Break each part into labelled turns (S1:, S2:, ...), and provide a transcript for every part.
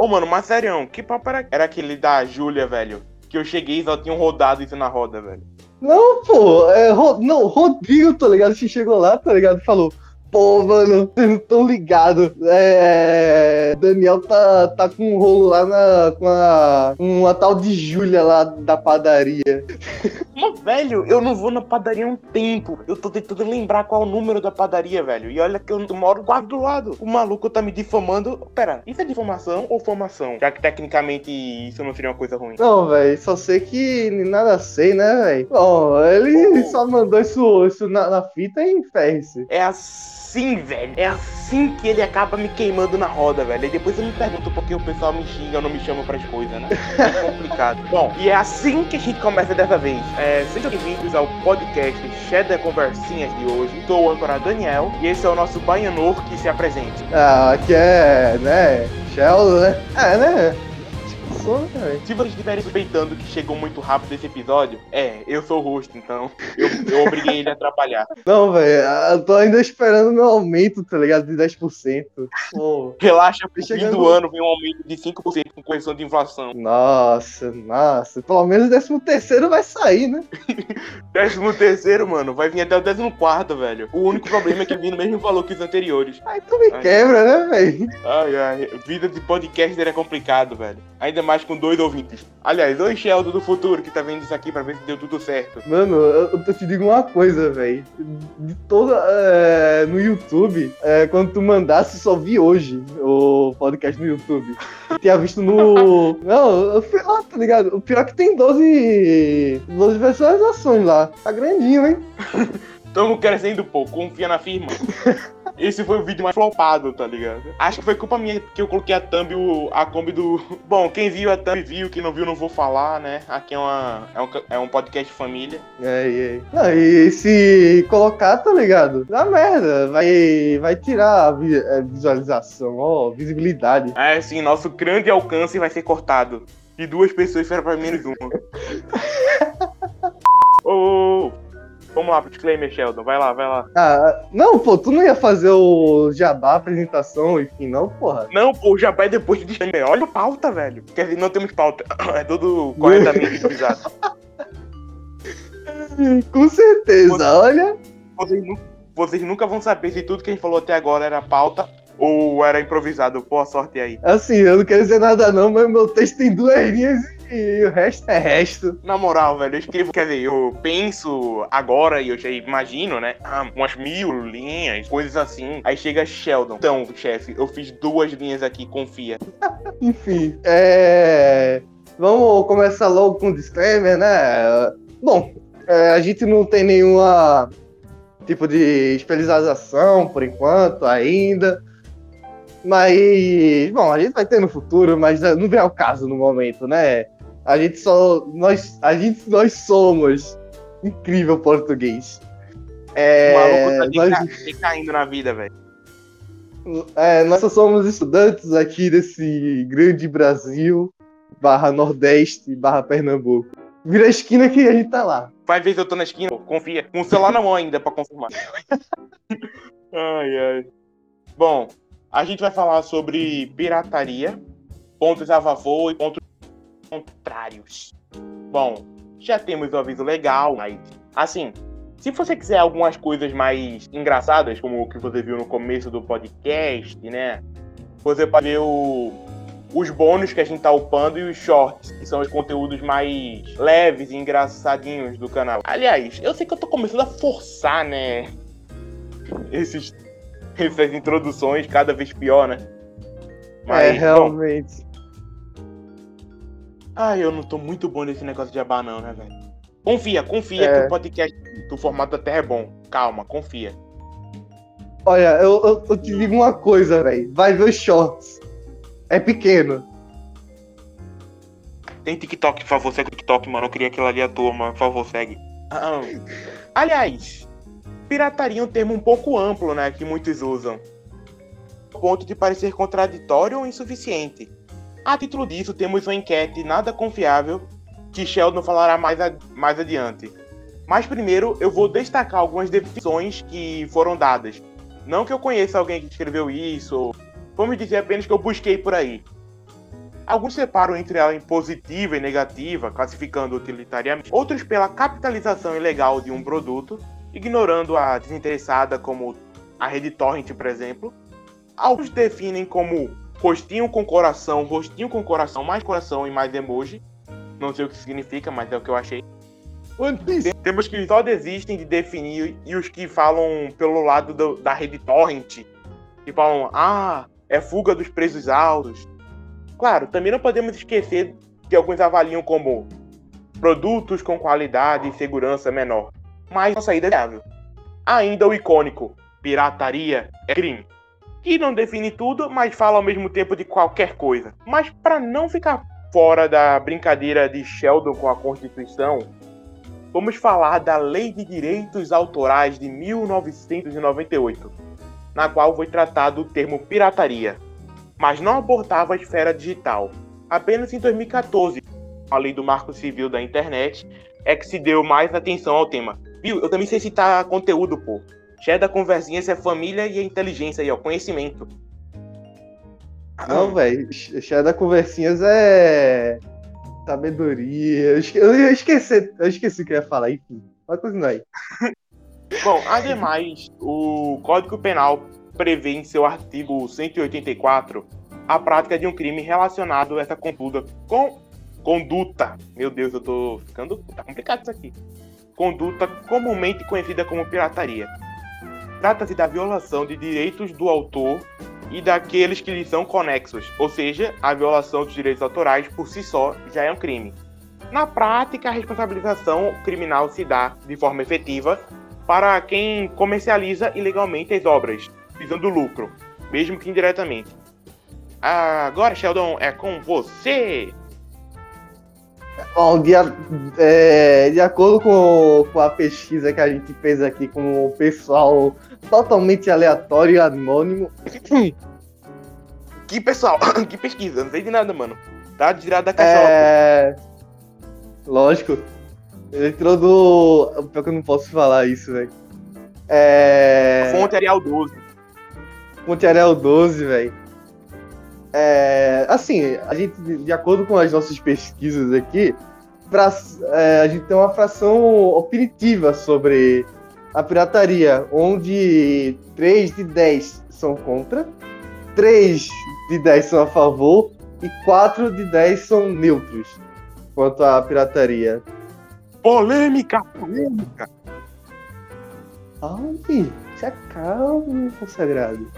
S1: Ô, mano, mas sério, que papo era, era aquele da Júlia, velho? Que eu cheguei e só tinham rodado isso na roda, velho.
S2: Não, pô, é, Ro- não, Rodrigo, tá ligado? Que chegou lá, tá ligado? Falou, pô, mano, vocês não estão ligados. É, Daniel tá, tá com um rolo lá na, com a, com a tal de Júlia lá da padaria.
S1: Mas, velho, eu não vou na padaria há um tempo. Eu tô tentando lembrar qual é o número da padaria, velho. E olha que eu moro quase do lado. O maluco tá me difamando. Pera, isso é difamação ou formação? Já que tecnicamente isso não seria uma coisa ruim.
S2: Não, velho, só sei que nada sei, né, velho? Bom, ele
S1: Pô.
S2: só mandou isso, isso na, na fita e ferre-se.
S1: É assim, velho. É assim que ele acaba me queimando na roda, velho. E depois eu me pergunto por que o pessoal me xinga ou não me chama pras coisas, né? É complicado. Bom, e é assim que a gente começa dessa vez. É, sejam bem-vindos ao podcast Cheddar Conversinhas de hoje. Sou o âncora Daniel e esse é o nosso baianor que se apresente.
S2: Ah, que é, né, Sheldon, né? É, né? Velho?
S1: Se vocês estiverem suspeitando que chegou muito rápido esse episódio, é, eu sou o host, então eu, eu obriguei ele a atrapalhar.
S2: Não, velho, eu tô ainda esperando meu aumento, tá ligado? De 10%. Pô.
S1: Relaxa, pro fim
S2: Chegando-
S1: do ano vem um aumento de 5% com correção de inflação.
S2: Nossa, nossa. Pelo menos o 13 terceiro vai sair, né?
S1: Décimo terceiro, mano, vai vir até o décimo quarto, velho. O único problema é que vem no mesmo valor que os anteriores.
S2: Aí tu me
S1: Ai.
S2: quebra, né, velho?
S1: Ai, ai, vida de podcaster é complicado, velho. Ainda mais com dois ouvintes. Aliás, oi Sheldon do futuro que tá vendo isso aqui pra ver se deu tudo certo.
S2: Mano, eu, eu te digo uma coisa, velho. De toda. é, no YouTube, é, quando tu mandasse, só vi hoje o podcast no YouTube. Eu tinha visto no. Não, eu fui lá, tá ligado? O pior é que tem 12. 12 visualizações lá. Tá grandinho, hein?
S1: Tamo crescendo pouco, confia na firma. Esse foi o vídeo mais flopado, tá ligado? Acho que foi culpa minha que eu coloquei a thumb, a Kombi do. Bom, quem viu a thumb viu, quem não viu não vou falar, né? Aqui é, uma, é, um, é um podcast família.
S2: É, é. Não, e se colocar, tá ligado? Dá merda. Vai, vai tirar a vi- visualização, ó, visibilidade.
S1: É assim, nosso grande alcance vai ser cortado. E duas pessoas serão pra menos uma. Ô, ô, vamos lá pro disclaimer, Sheldon. Vai lá, vai lá.
S2: Ah, não, pô, tu não ia fazer o jabá, apresentação, enfim, não, porra.
S1: Não, pô, já vai depois de disclaimer. Olha a pauta, velho. Quer dizer, não temos pauta. É tudo corretamente improvisado.
S2: Com certeza,
S1: Você-
S2: olha.
S1: Vocês, vocês nunca vão saber se tudo que a gente falou até agora era pauta ou era improvisado. Boa sorte aí.
S2: Assim, eu não quero dizer nada não, mas meu texto tem duas linhas e o resto é resto.
S1: Na moral, velho, eu escrevo, quer dizer, eu penso agora e eu já imagino, né? ah, umas mil linhas, coisas assim. Aí chega Sheldon. Então, chefe, eu fiz duas linhas aqui, confia.
S2: Enfim, é... Vamos começar logo com o disclaimer, né? Bom, é, a gente não tem nenhuma tipo de especialização por enquanto ainda. Mas, bom, a gente vai ter no futuro, mas não vem ao caso no momento, né? A gente só. Nós, a gente, nós somos incrível português.
S1: O
S2: É,
S1: maluco tá
S2: nós,
S1: decaindo na vida, velho.
S2: é, nós só somos estudantes aqui desse grande Brasil, barra Nordeste, barra Pernambuco. Vira a esquina que a gente tá lá.
S1: Vai ver se eu tô na esquina, confia. Com o celular na mão ainda pra confirmar. ai, ai. Bom, a gente vai falar sobre pirataria, pontos a favor e pontos contrários. Bom, já temos o aviso legal, mas assim, se você quiser algumas coisas mais engraçadas, como o que você viu no começo do podcast, né? Você pode ver o, os bônus que a gente tá upando e os shorts, que são os conteúdos mais leves e engraçadinhos do canal. Aliás, eu sei que eu tô começando a forçar, né? Esses, essas introduções cada vez pior, né?
S2: é,
S1: bom,
S2: realmente.
S1: Ai, eu não tô muito bom nesse negócio de jabá, não, né, velho? Confia, confia
S2: É.
S1: que o podcast do formato da Terra é bom. Calma, confia.
S2: Olha, eu, eu, eu te digo uma coisa, velho. Vai ver os shorts. É pequeno.
S1: Tem TikTok, por favor, segue o TikTok, mano. Eu queria aquilo ali à toa, mano. Por favor, segue. Ah, aliás, pirataria é um termo um pouco amplo, né? Que muitos usam. Ao ponto de parecer contraditório ou insuficiente. A título disso, temos uma enquete nada confiável que Sheldon falará mais, mais adiante. Mas primeiro, eu vou destacar algumas definições que foram dadas. Não que eu conheça alguém que escreveu isso, vamos dizer apenas que eu busquei por aí. Alguns separam entre ela em positiva e negativa, classificando utilitariamente, outros pela capitalização ilegal de um produto, ignorando a desinteressada como a rede torrent, por exemplo. Alguns definem como rostinho com coração, rostinho com coração, mais coração e mais emoji. Não sei o que significa, mas é o que eu achei. Temos que só desistem de definir e os que falam pelo lado do, da rede torrent, que falam, ah, é fuga dos preços altos. Claro, também não podemos esquecer que alguns avaliam como produtos com qualidade e segurança menor, mas uma saída viável. Ainda o icônico, pirataria é crime. Que não define tudo, mas fala ao mesmo tempo de qualquer coisa. Mas para não ficar fora da brincadeira de Sheldon com a Constituição, vamos falar da Lei de Direitos Autorais de 1998, na qual foi tratado o termo pirataria, mas não abordava a esfera digital. Apenas em 2014, a lei do Marco Civil da Internet é que se deu mais atenção ao tema. Viu? Eu também sei citar conteúdo, pô. Cheia da conversinha, é família e inteligência aí, ó, conhecimento.
S2: Não, velho. Cheia da conversinhas é sabedoria. Eu esqueci, eu esqueci o que eu ia falar, enfim. Pode continuar aí.
S1: Bom, ademais, o Código Penal prevê em seu artigo 184 a prática de um crime relacionado a essa conduta com conduta. Meu Deus, eu tô ficando tá complicado isso aqui. Conduta comumente conhecida como pirataria. Trata-se da violação de direitos do autor e daqueles que lhe são conexos, ou seja, a violação dos direitos autorais por si só já é um crime. Na prática, a responsabilização criminal se dá de forma efetiva para quem comercializa ilegalmente as obras, visando lucro, mesmo que indiretamente. Agora, Sheldon, é com você!
S2: Bom, de, é, de acordo com, com, a pesquisa que a gente fez aqui com o pessoal totalmente aleatório e anônimo.
S1: Que pessoal, que pesquisa, não sei de nada, mano. Tá tirado da caixa.
S2: É. Lógico. Ele entrou do. Pior que eu não posso falar isso, velho. É.
S1: Fonte Arial 12.
S2: Fonte Arial 12, velho. É, assim, a gente, de acordo com as nossas pesquisas aqui, pra, é, a gente tem uma fração opinitiva sobre a pirataria, onde 3 de 10 são contra, 3 de 10 são a favor e 4 de 10 são neutros quanto à pirataria.
S1: Polêmica! Polêmica!
S2: Ai, se acalme, consagrado.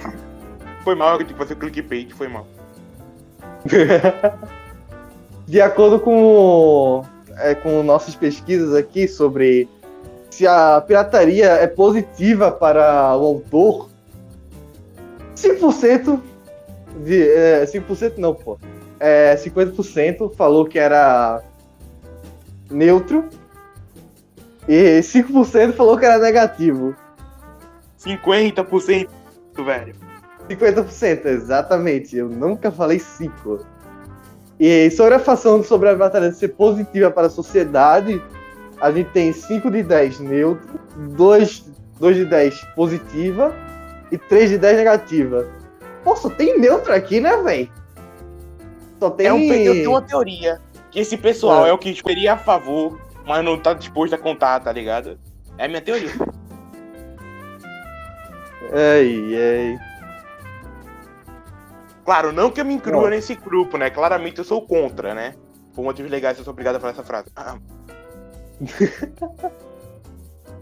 S1: Foi mal, eu tive que fazer clickbait, foi mal.
S2: de acordo com, é, com nossas pesquisas aqui sobre se a pirataria é positiva para o autor, 5% de. É, 5% não, pô. É, 50% falou que era neutro. E 5% falou que era negativo.
S1: 50%, velho.
S2: 50%, exatamente. Eu nunca falei 5. E sobre a fação sobre a batalha ser positiva para a sociedade, a gente tem 5 de 10 neutro, 2, 2 de 10 positiva e 3 de 10 negativa. Pô, só tem neutro aqui, né, velho?
S1: Só tem. É um, eu tenho uma teoria. Que esse pessoal é, é o que escolheria a favor, mas não tá disposto a contar, tá ligado? É a minha teoria.
S2: Ei, ei.
S1: Claro, não que eu me inclua nesse grupo, né? Claramente eu sou contra, né? Por motivos legais eu sou obrigado a falar essa frase. Ah.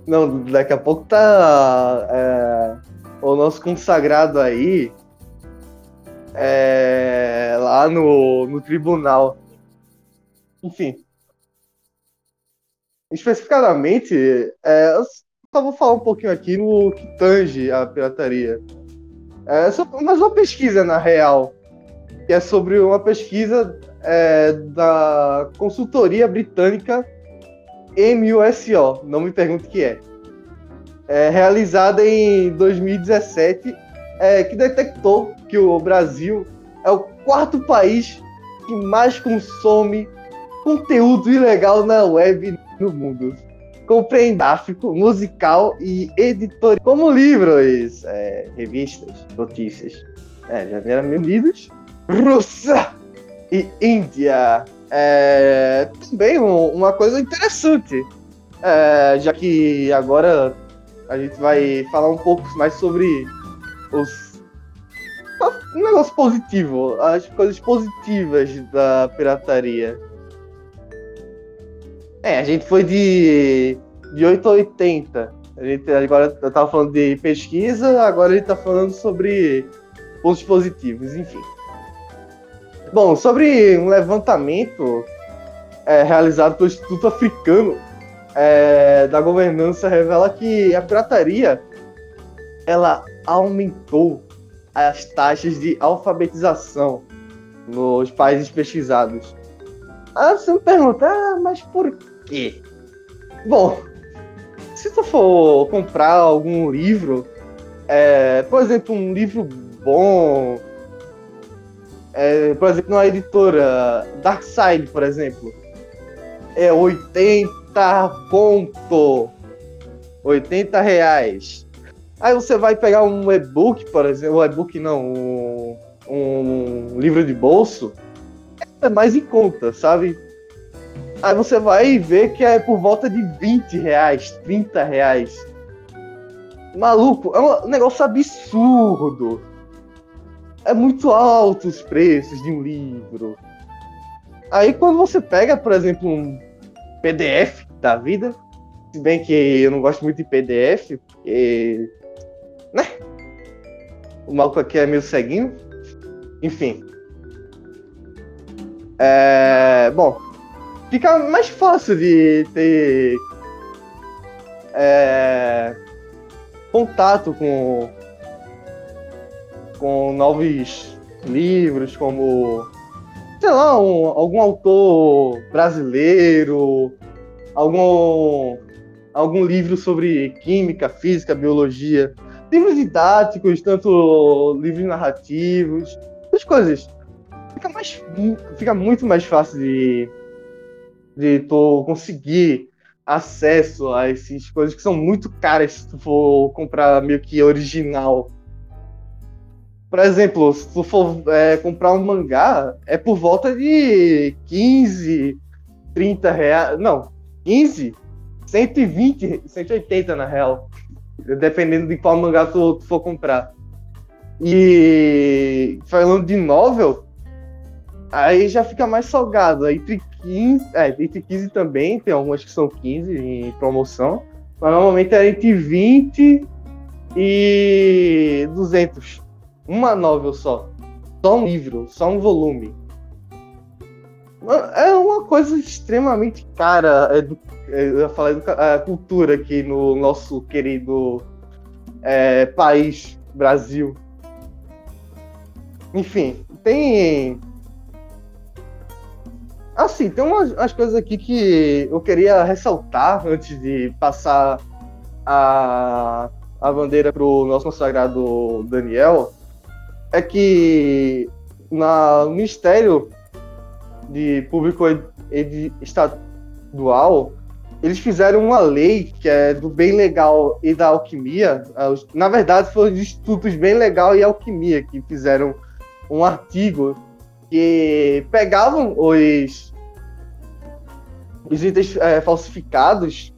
S2: não, daqui a pouco tá é, o nosso consagrado aí é, lá no, no tribunal. Enfim. Especificadamente, é, eu só vou falar um pouquinho aqui no que tange a pirataria. É, mas uma pesquisa, na real, que é sobre uma pesquisa é, da consultoria britânica MUSO, não me pergunte o que é. é realizada em 2017, é, que detectou que o Brasil é o quarto país que mais consome conteúdo ilegal na web no mundo gráfico, musical e editorial, como livros, é, revistas, notícias. É, já vieram livros. Russa! e Índia. É, também uma coisa interessante, é, já que agora a gente vai falar um pouco mais sobre os um negócio positivo, as coisas positivas da pirataria. É, a gente foi de, de 8 a 80. A gente agora eu tava falando de pesquisa, agora a gente tá falando sobre pontos positivos, enfim. Bom, sobre um levantamento é, realizado pelo Instituto Africano é, da Governança revela que a pirataria ela aumentou as taxas de alfabetização nos países pesquisados. Ah, você me pergunta, ah, mas por quê? Bom, se tu for comprar algum livro, é, por exemplo, um livro bom, é, por exemplo, numa editora Darkside, por exemplo, é 80 ponto, 80 reais. Aí você vai pegar um e-book, por exemplo, um e-book não, um, um livro de bolso, é mais em conta, sabe? Aí você vai ver que é por volta de 20 reais, 30 reais. Maluco, é um negócio absurdo. É muito alto os preços de um livro. Aí quando você pega, por exemplo, um PDF da vida, se bem que eu não gosto muito de PDF, porque né? O maluco aqui é meio ceguinho. Enfim. É, bom, fica mais fácil de ter é, contato com, com novos livros, como, sei lá, um, algum autor brasileiro, algum, algum livro sobre química, física, biologia livros didáticos, tanto livros narrativos, essas coisas. Fica, mais, fica muito mais fácil de, de tu conseguir acesso a essas coisas que são muito caras se tu for comprar meio que original. Por exemplo, se tu for é, comprar um mangá, é por volta de 15, 30 reais. Não, 15, 120, 180 na real dependendo de qual mangá tu, tu for comprar. E falando de novel, aí já fica mais salgado. Entre 15, é, entre 15 também, tem algumas que são 15 em promoção. Mas normalmente é entre 20 e 200. Uma novel só. Só um livro, só um volume. É uma coisa extremamente cara. É do, eu ia falar a cultura aqui no nosso querido é, país, Brasil. Enfim, tem. Assim, tem umas, umas coisas aqui que eu queria ressaltar antes de passar a, a bandeira para o nosso consagrado Daniel. É que na, no Ministério de Público Estadual eles fizeram uma lei que é do bem legal e da alquimia. Ah, na verdade, foram os institutos bem legal e alquimia que fizeram um artigo que pegavam os, os itens é, falsificados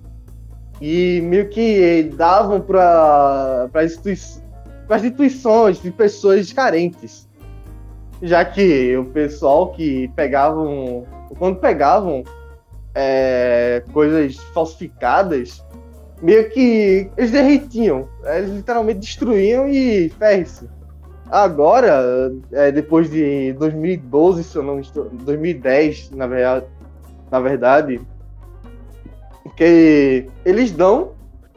S2: e meio que davam para as instituições de pessoas carentes. Já que o pessoal que pegavam, quando pegavam é, coisas falsificadas, meio que eles derretiam. Eles literalmente destruíam e ferre-se. Agora, é, depois de 2012, se eu não estou. 2010, na verdade, na verdade, que eles dão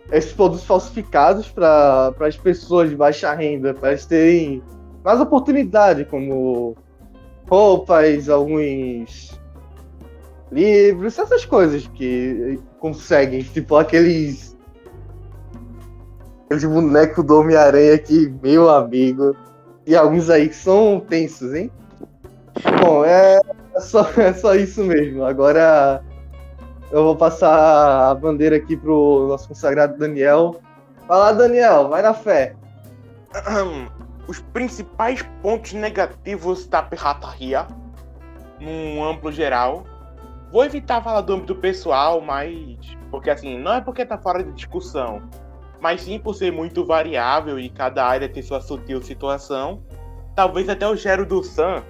S2: esses produtos falsificados para as pessoas de baixa renda, para eles terem mais oportunidade, como roupas, alguns livros, essas coisas que conseguem, tipo aqueles. Aqueles bonecos do Homem-Aranha que, meu amigo. E alguns aí que são tensos, hein? Bom, é só, é só isso mesmo. Agora eu vou passar a bandeira aqui pro nosso consagrado Daniel. Lá, Daniel, vai na fé.
S1: Os principais pontos negativos da pirataria num amplo geral. Vou evitar falar do âmbito pessoal, mas. Porque assim, não é porque tá fora de discussão, mas sim por ser muito variável e cada área tem sua sutil situação. Talvez até o Gero do Sam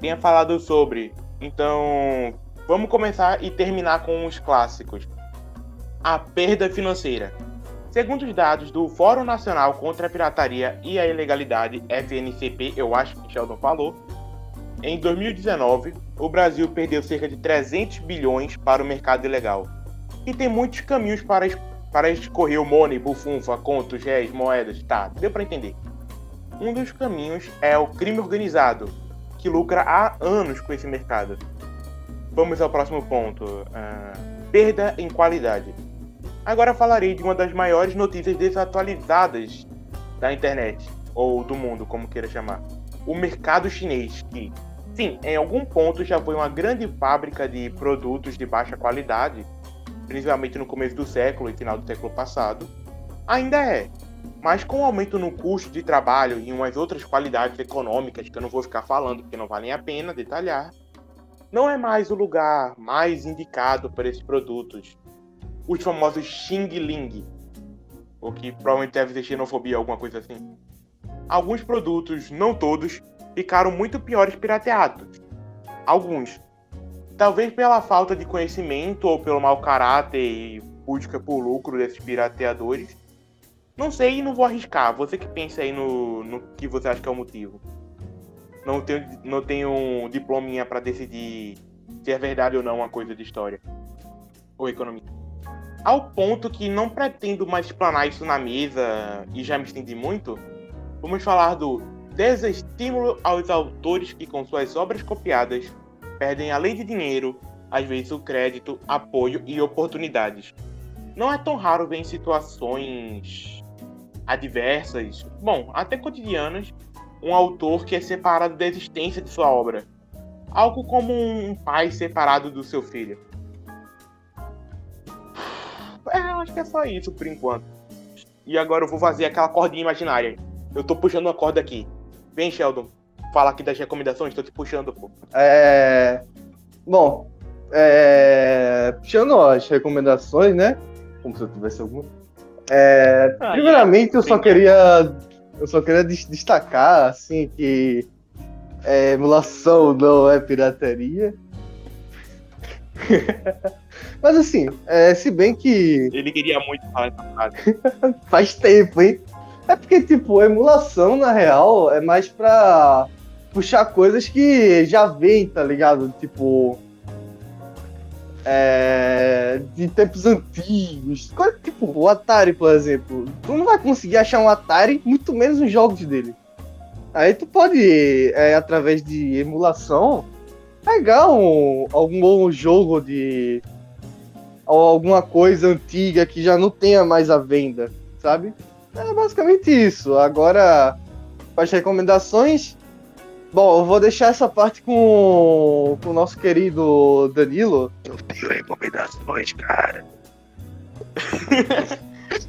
S1: tenha falado sobre. Então, vamos começar e terminar com os clássicos. A perda financeira. Segundo os dados do Fórum Nacional contra a Pirataria e a Ilegalidade, FNCP, eu acho que Sheldon falou, em 2019, o Brasil perdeu cerca de 300 bilhões para o mercado ilegal. E tem muitos caminhos para, para escorrer o money, bufunfa, contos, réis, moedas, tá, deu para entender. Um dos caminhos é o crime organizado, que lucra há anos com esse mercado. Vamos ao próximo ponto. Uh, perda em qualidade. Agora falarei de uma das maiores notícias desatualizadas da internet, ou do mundo, como queira chamar. O mercado chinês, que, sim, em algum ponto já foi uma grande fábrica de produtos de baixa qualidade, principalmente no começo do século e final do século passado, ainda é. Mas com o aumento no custo de trabalho e umas outras qualidades econômicas que eu não vou ficar falando porque não valem a pena detalhar, não é mais o lugar mais indicado para esses produtos, os famosos Xing Ling, o que provavelmente deve ser xenofobia, alguma coisa assim. Alguns produtos, não todos, ficaram muito piores pirateados. Alguns. Talvez pela falta de conhecimento ou pelo mau caráter e busca por lucro desses pirateadores. Não sei e não vou arriscar. Você que pensa aí no, no que você acha que é o motivo. Não tenho, não tenho um diplominha para decidir se é verdade ou não uma coisa de história ou economia ao ponto que não pretendo mais explanar isso na mesa e já me estendi muito, vamos falar do desestímulo aos autores que, com suas obras copiadas, perdem além de dinheiro, às vezes o crédito, apoio e oportunidades. Não é tão raro ver em situações adversas, bom, até cotidianas, um autor que é separado da existência de sua obra. Algo como um pai separado do seu filho. É, acho que é só isso por enquanto. E agora eu vou fazer aquela cordinha imaginária. Eu tô puxando uma corda aqui. Vem, Sheldon. Fala aqui das recomendações, tô te puxando, pô.
S2: É. Bom, é... puxando as recomendações, né? Como se eu tivesse alguma. É... Ah, Primeiramente, eu só queria. Eu só queria destacar, assim, que é, emulação não é pirataria. Mas assim, é, se bem que.
S1: Ele queria muito falar essa frase.
S2: Faz tempo, hein? É porque, tipo, emulação, na real, é mais pra puxar coisas que já vem, tá ligado? Tipo. É, de tempos antigos. Tipo, o Atari, por exemplo. Tu não vai conseguir achar um Atari, muito menos os jogos dele. Aí tu pode, é, através de emulação, pegar um, algum jogo de ou alguma coisa antiga que já não tenha mais à venda, sabe? É basicamente isso. Agora, as recomendações, bom, eu vou deixar essa parte com, com o nosso querido Danilo.
S1: Eu tenho recomendações, cara.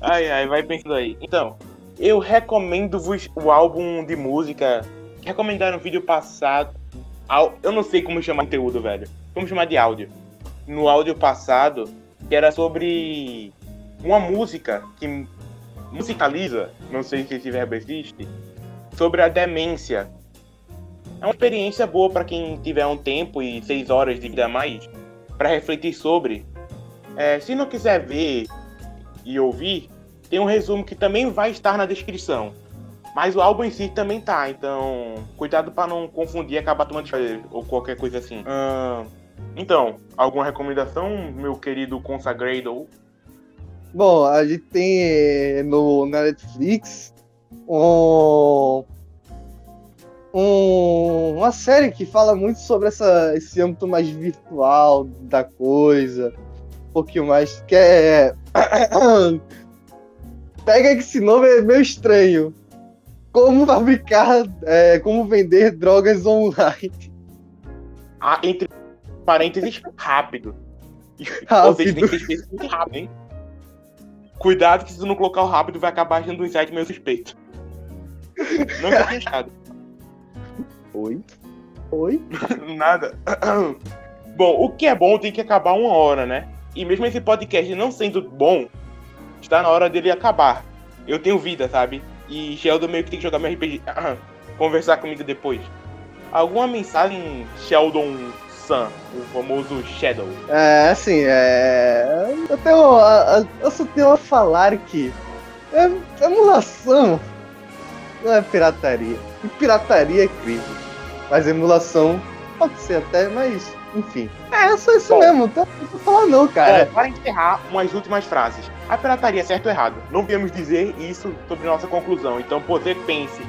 S1: ai, ai, vai pensando aí. Então, eu recomendo-vos o álbum de música recomendaram no vídeo passado. Eu não sei como chamar conteúdo, velho. Como chamar de áudio. No áudio passado, que era sobre uma música que musicaliza, não sei se esse verbo existe, sobre a demência. É uma experiência boa para quem tiver um tempo e seis horas de vida a mais para refletir sobre. É, se não quiser ver e ouvir, tem um resumo que também vai estar na descrição. Mas o álbum em si também tá, então cuidado para não confundir e acabar tomando ou qualquer coisa assim. Uh, então, alguma recomendação, meu querido Consagrado?
S2: Bom, a gente tem eh, no, na Netflix um, um, uma série que fala muito sobre essa, esse âmbito mais virtual da coisa, um pouquinho mais, que é... Pega que esse nome é meio estranho. Como fabricar, é, como vender drogas online.
S1: Ah, entre parênteses, rápido. rápido. Vocês têm que ser muito rápido, hein? Cuidado que se não colocar o rápido vai acabar achando um insight meio suspeito. Não tinha achado.
S2: Oi? Oi?
S1: Nada. bom, o que é bom tem que acabar uma hora, né? E mesmo esse podcast não sendo bom, está na hora dele acabar. Eu tenho vida, sabe? E Sheldon meio que tem que jogar meu RPG. Conversar comigo depois. Alguma mensagem, Sheldon Sun, o famoso Shadow?
S2: É, assim, é. Eu tenho. Eu só tenho a falar que. É, emulação não é pirataria. E pirataria é crime. Mas emulação pode ser até, mas enfim. É, só isso Bom, mesmo. Não tô falar não, cara.
S1: para encerrar, umas últimas frases. A pirataria é certo ou errado? Não viemos dizer isso sobre nossa conclusão. Então, você pense.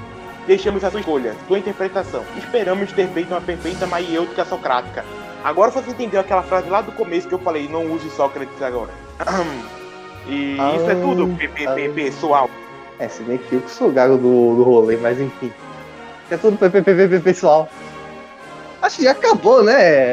S1: Deixamos a sua escolha, sua interpretação. Esperamos ter feito uma perfeita maiêutica socrática. Agora você entendeu aquela frase lá do começo que eu falei, não use Sócrates agora. E isso é tudo, ah, pessoal.
S2: É, se bem que eu que sou gago do, do rolê, mas enfim. É tudo PPP, pessoal. Acho que já acabou, né?